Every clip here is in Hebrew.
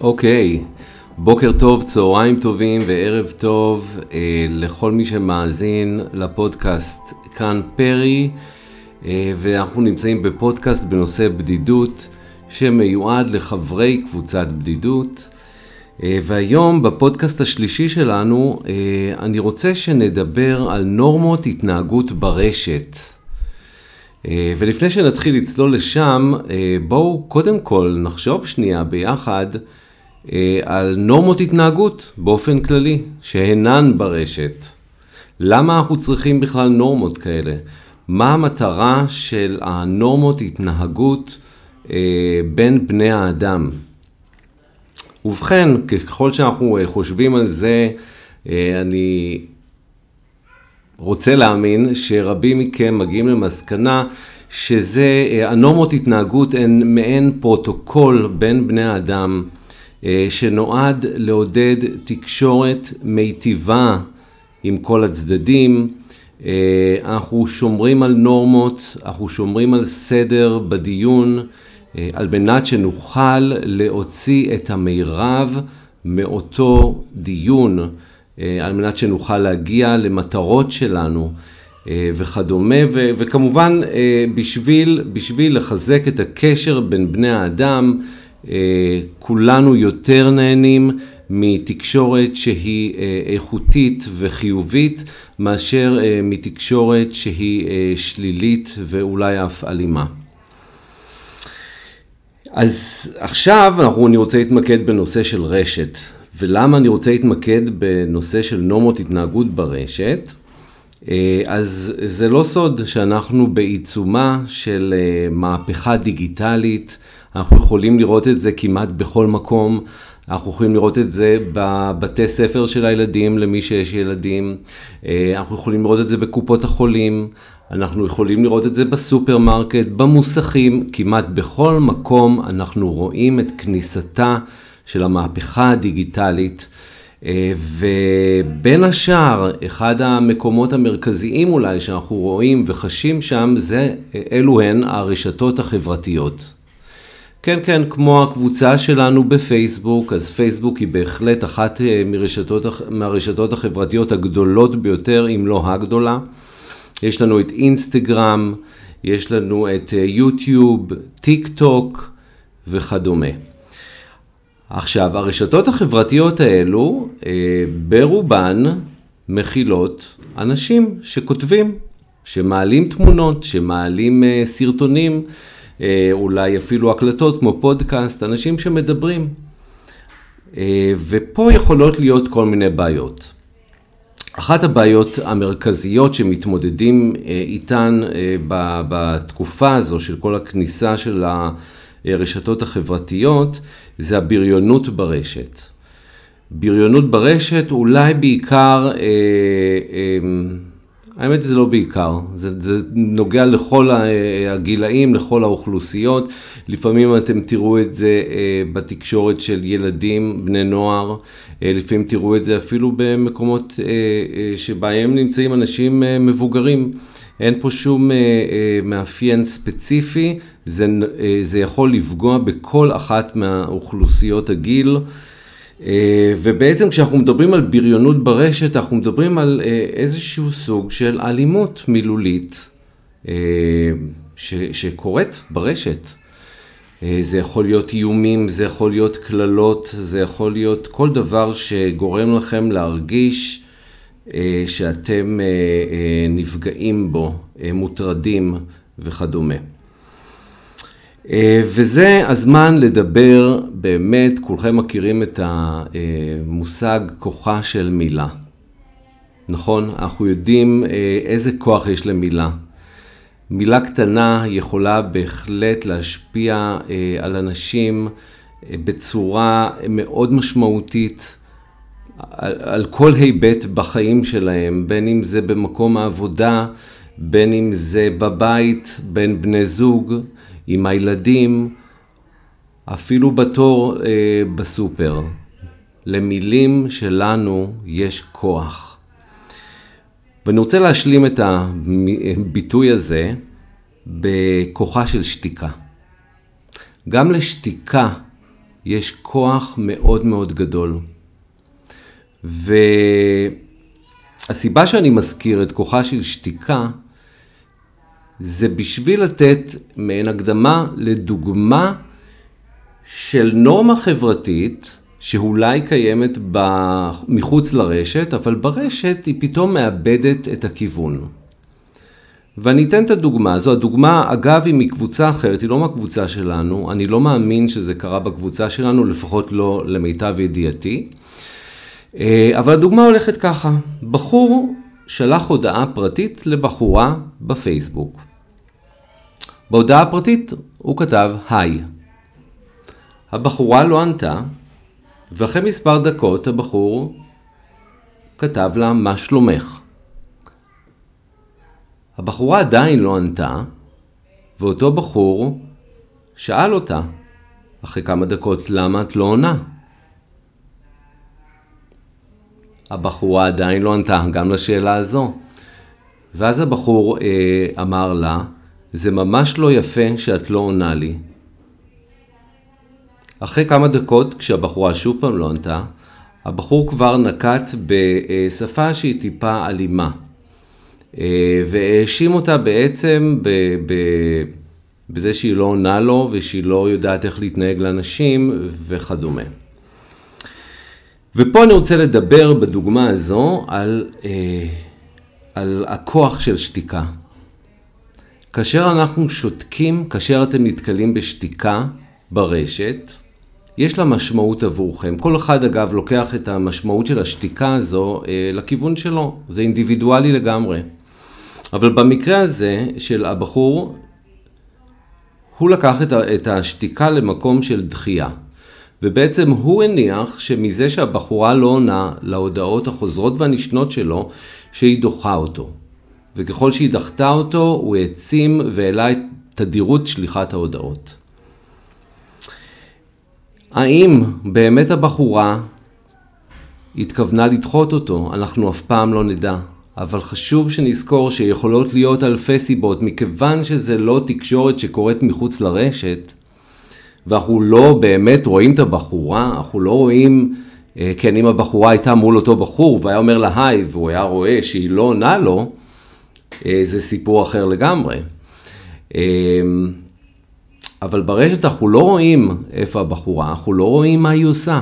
אוקיי, בוקר טוב, צהריים טובים וערב טוב אה, לכל מי שמאזין לפודקאסט כאן פרי, ואנחנו נמצאים בפודקאסט בנושא בדידות שמיועד לחברי קבוצת בדידות. אה, והיום בפודקאסט השלישי שלנו אה, אני רוצה שנדבר על נורמות התנהגות ברשת. אה, ולפני שנתחיל לצלול לשם, אה, בואו קודם כל נחשוב שנייה ביחד אה, על נורמות התנהגות באופן כללי, שהנן ברשת. למה אנחנו צריכים בכלל נורמות כאלה? מה המטרה של הנורמות התנהגות אה, בין בני האדם? ובכן, ככל שאנחנו אה, חושבים על זה, אני רוצה להאמין שרבים מכם מגיעים למסקנה שזה, הנורמות התנהגות הן מעין פרוטוקול בין בני האדם. אה, שנועד לעודד תקשורת מיטיבה עם כל הצדדים. אה, אנחנו שומרים על נורמות, אנחנו שומרים על סדר בדיון, אה, על מנת שנוכל להוציא את המירב מאותו דיון, על מנת שנוכל להגיע למטרות שלנו וכדומה, וכמובן בשביל, בשביל לחזק את הקשר בין בני האדם, אה, כולנו יותר נהנים מתקשורת שהיא אה, איכותית וחיובית מאשר אה, מתקשורת שהיא שלילית ואולי אף אלימה. אז עכשיו אנחנו, אני רוצה להתמקד בנושא של רשת. ולמה אני רוצה להתמקד בנושא של נורמות התנהגות ברשת? אז זה לא סוד שאנחנו בעיצומה של מהפכה דיגיטלית אנחנו יכולים לראות את זה כמעט בכל מקום. אנחנו יכולים לראות את זה בבתי ספר של הילדים, למי שיש ילדים. אה, אנחנו יכולים לראות את זה בקופות החולים. אנחנו יכולים לראות את זה בסופרמרקט, במוסכים, כמעט בכל מקום אנחנו רואים את כניסתה של המהפכה הדיגיטלית. אה, ובין השאר, אחד המקומות המרכזיים אולי שאנחנו רואים וחשים שם, זה אלו הן הרשתות החברתיות. כן, כן, כמו הקבוצה שלנו בפייסבוק, אז פייסבוק היא בהחלט אחת אה, מרשתות, מהרשתות החברתיות הגדולות ביותר, אם לא הגדולה. יש לנו את אינסטגרם, יש לנו את אה, יוטיוב, טיק טוק וכדומה. עכשיו, הרשתות החברתיות האלו, אה, ברובן מכילות אנשים שכותבים, שמעלים תמונות, שמעלים סרטונים. אה, אולי אפילו הקלטות כמו פודקאסט, אנשים שמדברים. אה, ופה יכולות להיות כל מיני בעיות. אחת הבעיות המרכזיות שמתמודדים אה, איתן בתקופה הזו של כל הכניסה של הרשתות החברתיות זה הבריונות ברשת. בריונות ברשת אולי בעיקר האמת זה לא בעיקר, זה, זה נוגע לכל הגילאים, לכל האוכלוסיות. לפעמים אתם תראו את זה אה, בתקשורת של ילדים, בני נוער, אה, לפעמים תראו את זה אפילו במקומות אה, שבהם נמצאים אנשים מבוגרים. אין פה שום מאפיין ספציפי, זה, זה יכול לפגוע בכל אחת מהאוכלוסיות הגיל. אה, ובעצם כשאנחנו מדברים על בריונות ברשת, אנחנו מדברים על אה, איזשהו סוג של אלימות מילולית אה, ש, שקורית ברשת. זה יכול להיות איומים, זה יכול להיות קללות, זה יכול להיות כל דבר שגורם לכם להרגיש שאתם נפגעים בו, מוטרדים וכדומה. אה, וזה הזמן לדבר, באמת, כולכם מכירים את המושג כוחה של מילה. נכון? אנחנו יודעים אה, איזה כוח יש למילה. מילה קטנה יכולה בהחלט להשפיע אה, על אנשים בצורה מאוד משמעותית, על, על כל היבט בחיים שלהם, בין אם זה במקום העבודה, בין אם זה בבית, בין בני זוג, עם הילדים, אפילו בתור אה, בסופר. למילים שלנו יש כוח. ואני רוצה להשלים את הביטוי הזה בכוחה של שתיקה. גם לשתיקה יש כוח מאוד מאוד גדול. והסיבה שאני מזכיר את כוחה של שתיקה, זה בשביל לתת מעין הקדמה לדוגמה של נורמה חברתית שאולי קיימת מחוץ לרשת, אבל ברשת היא פתאום מאבדת את הכיוון. ואני אתן את הדוגמה הזו, הדוגמה אגב היא מקבוצה אחרת, היא לא מהקבוצה שלנו, אני לא מאמין שזה קרה בקבוצה שלנו, לפחות לא למיטב ידיעתי. אה, אבל הדוגמה הולכת ככה, בחור שלח הודעה פרטית לבחורה בפייסבוק. בהודעה הפרטית הוא כתב היי. הבחורה לא ענתה, ואחרי מספר דקות הבחור כתב לה מה שלומך. הבחורה עדיין לא ענתה, ואותו בחור שאל אותה אחרי כמה דקות למה את לא עונה. הבחורה עדיין לא ענתה גם לשאלה הזו. ואז הבחור אה, אמר לה, זה ממש לא יפה שאת לא עונה לי. אחרי כמה דקות, כשהבחורה שוב פעם לא ענתה, הבחור כבר נקט בשפה שהיא טיפה אלימה. אה, והאשים אותה בעצם ב, ב, בזה שהיא לא עונה לו ושהיא לא יודעת איך להתנהג לאנשים וכדומה. ופה אני רוצה לדבר בדוגמה הזו על, אה, על הכוח של שתיקה. כאשר אנחנו שותקים, כאשר אתם נתקלים בשתיקה ברשת, יש לה משמעות עבורכם. כל אחד אגב לוקח את המשמעות של השתיקה הזו אה, לכיוון שלו, זה אינדיבידואלי לגמרי. אבל במקרה הזה של הבחור, הוא לקח את השתיקה למקום של דחייה. ובעצם הוא הניח שמזה שהבחורה לא עונה להודעות החוזרות והנשנות שלו, שהיא דוחה אותו. וככל שהיא דחתה אותו, הוא העצים והעלה את תדירות שליחת ההודעות. האם באמת הבחורה התכוונה לדחות אותו? אנחנו אף פעם לא נדע. אבל חשוב שנזכור שיכולות להיות אלפי סיבות, מכיוון שזה לא תקשורת שקורית מחוץ לרשת, ואנחנו לא באמת רואים את הבחורה, אנחנו לא רואים, אה, כן, אם הבחורה הייתה מול אותו בחור והיה אומר לה היי, והוא היה רואה שהיא לא עונה לו, זה סיפור אחר לגמרי. אה, אבל ברשת אנחנו לא רואים איפה הבחורה, אנחנו לא רואים מה היא עושה.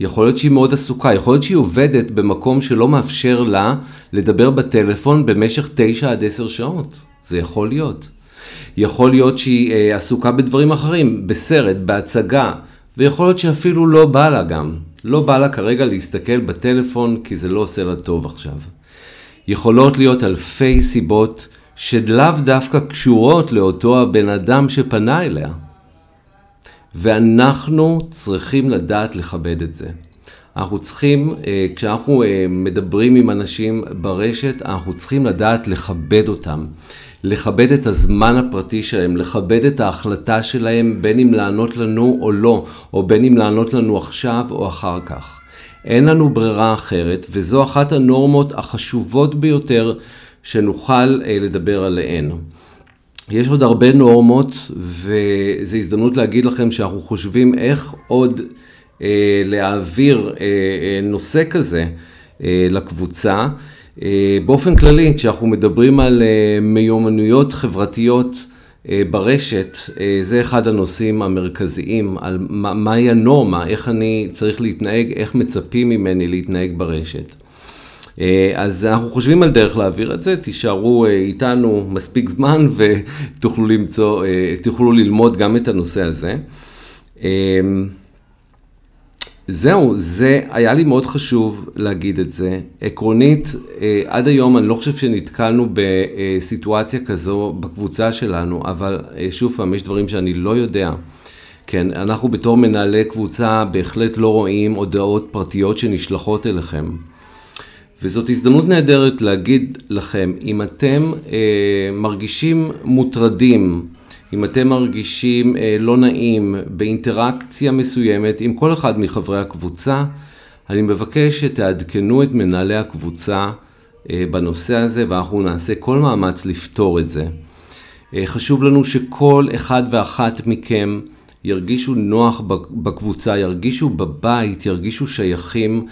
יכול להיות שהיא מאוד עסוקה, יכול להיות שהיא עובדת במקום שלא מאפשר לה לדבר בטלפון במשך 9 עד 10 שעות. זה יכול להיות. יכול להיות שהיא אה, עסוקה בדברים אחרים, בסרט, בהצגה, ויכול להיות שאפילו לא בא לה גם. לא בא לה כרגע להסתכל בטלפון כי זה לא עושה לה טוב עכשיו. יכולות להיות אלפי סיבות שלאו דווקא קשורות לאותו הבן אדם שפנה אליה. ואנחנו צריכים לדעת לכבד את זה. אנחנו צריכים, אה, כשאנחנו אה, מדברים עם אנשים ברשת, אנחנו צריכים לדעת לכבד אותם. לכבד את הזמן הפרטי שלהם, לכבד את ההחלטה שלהם, בין אם לענות לנו או לא, או בין אם לענות לנו עכשיו או אחר כך. אין לנו ברירה אחרת, וזו אחת הנורמות החשובות ביותר שנוכל אה, לדבר עליהן. יש עוד הרבה נורמות, וזו הזדמנות להגיד לכם שאנחנו חושבים איך עוד אה, להעביר אה, אה, נושא כזה אה, לקבוצה. אה, באופן כללי, כשאנחנו מדברים על אה, מיומנויות חברתיות ברשת, אה, זה אחד הנושאים המרכזיים, על מה, מהי הנורמה, איך אני צריך להתנהג, איך מצפים ממני להתנהג ברשת. אה, אז אנחנו חושבים על דרך להעביר את זה, תישארו אה, איתנו מספיק זמן ותוכלו למצוא, אה, ללמוד גם את הנושא הזה. זהו, זה היה לי מאוד חשוב להגיד את זה. עקרונית, עד היום אני לא חושב שנתקלנו בסיטואציה כזו בקבוצה שלנו, אבל שוב פעם, יש דברים שאני לא יודע. כן, אנחנו בתור מנהלי קבוצה בהחלט לא רואים הודעות פרטיות שנשלחות אליכם. וזאת הזדמנות נהדרת להגיד לכם, אם אתם אה, מרגישים מוטרדים, אם אתם מרגישים אה, לא נעים באינטראקציה מסוימת עם כל אחד מחברי הקבוצה, אני מבקש שתעדכנו את מנהלי הקבוצה אה, בנושא הזה ואנחנו נעשה כל מאמץ לפתור את זה. אה, חשוב לנו שכל אחד ואחת מכם ירגישו נוח בקבוצה, ירגישו בבית, ירגישו שייכים,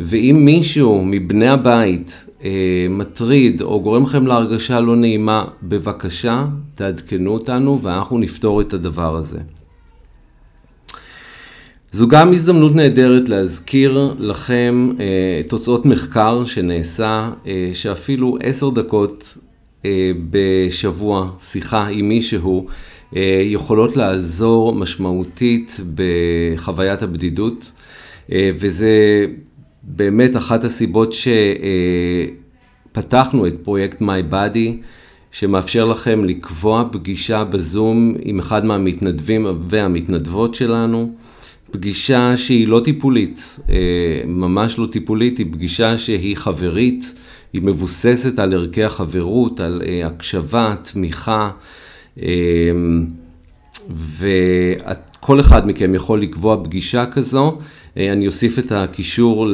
ואם מישהו מבני הבית מטריד או גורם לכם להרגשה לא נעימה, בבקשה תעדכנו אותנו ואנחנו נפתור את הדבר הזה. זו גם הזדמנות נהדרת להזכיר לכם אה, תוצאות מחקר שנעשה, אה, שאפילו עשר דקות אה, בשבוע שיחה עם מישהו אה, יכולות לעזור משמעותית בחוויית הבדידות, אה, וזה באמת אחת הסיבות שפתחנו את פרויקט My Body, שמאפשר לכם לקבוע פגישה בזום עם אחד מהמתנדבים והמתנדבות שלנו. פגישה שהיא לא טיפולית, ממש לא טיפולית, היא פגישה שהיא חברית, היא מבוססת על ערכי החברות, על הקשבה, תמיכה. וכל אחד מכם יכול לקבוע פגישה כזו. אה, אני אוסיף את הקישור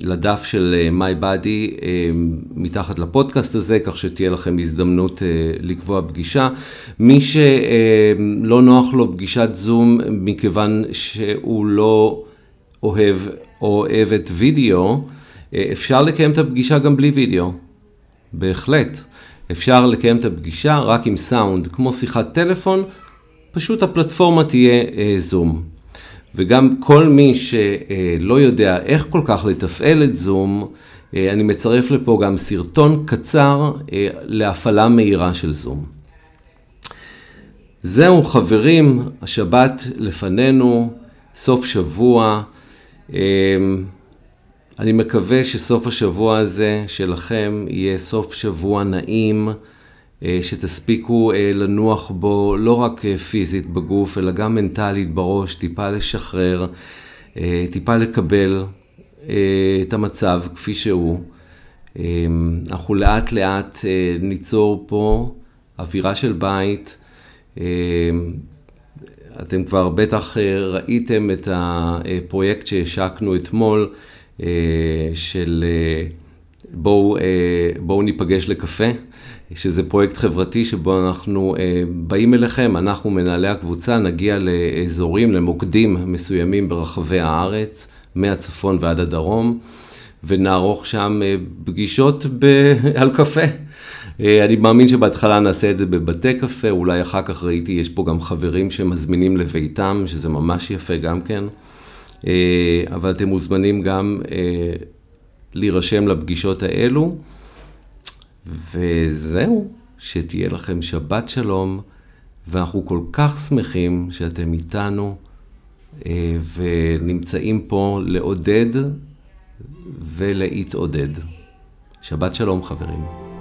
לדף של אה, My Body אה, מתחת לפודקאסט הזה, כך שתהיה לכם הזדמנות לקבוע פגישה. מי שלא נוח לו פגישת זום מכיוון שהוא לא אוהב או אוהבת וידאו, אפשר לקיים את הפגישה גם בלי וידאו, בהחלט. אפשר לקיים את הפגישה רק עם סאונד, כמו שיחת טלפון, פשוט הפלטפורמה תהיה אה, זום. וגם כל מי שלא יודע איך כל כך לתפעל את זום, אה, אני מצרף לפה גם סרטון קצר אה, להפעלה מהירה של זום. זהו חברים, השבת לפנינו, סוף שבוע. אני מקווה שסוף השבוע הזה שלכם יהיה סוף שבוע נעים, אה, שתספיקו אה, לנוח בו לא רק אה, פיזית בגוף, אלא גם מנטלית בראש, טיפה לשחרר, טיפה לקבל את המצב כפי שהוא. אנחנו לאט לאט ניצור פה אווירה של בית. אתם כבר בטח ראיתם את הפרויקט שהשקנו אתמול. אה, של אה, בואו, אה, בואו ניפגש לקפה, שזה פרויקט חברתי שבו אנחנו באים אליכם, אנחנו מנהלי הקבוצה, נגיע לאזורים, למוקדים מסוימים ברחבי הארץ, מהצפון ועד הדרום, ונערוך שם פגישות ב... על קפה. אני מאמין שבהתחלה נעשה את זה בבתי קפה, אולי אחר כך ראיתי, יש פה גם חברים שמזמינים לביתם, שזה ממש יפה גם כן. אה, אבל אתם מוזמנים גם אה, להירשם לפגישות האלו. וזהו, שתהיה לכם שבת שלום, ואנחנו כל כך שמחים שאתם איתנו אה, ונמצאים פה לעודד ולהתעודד. שבת שלום חברים.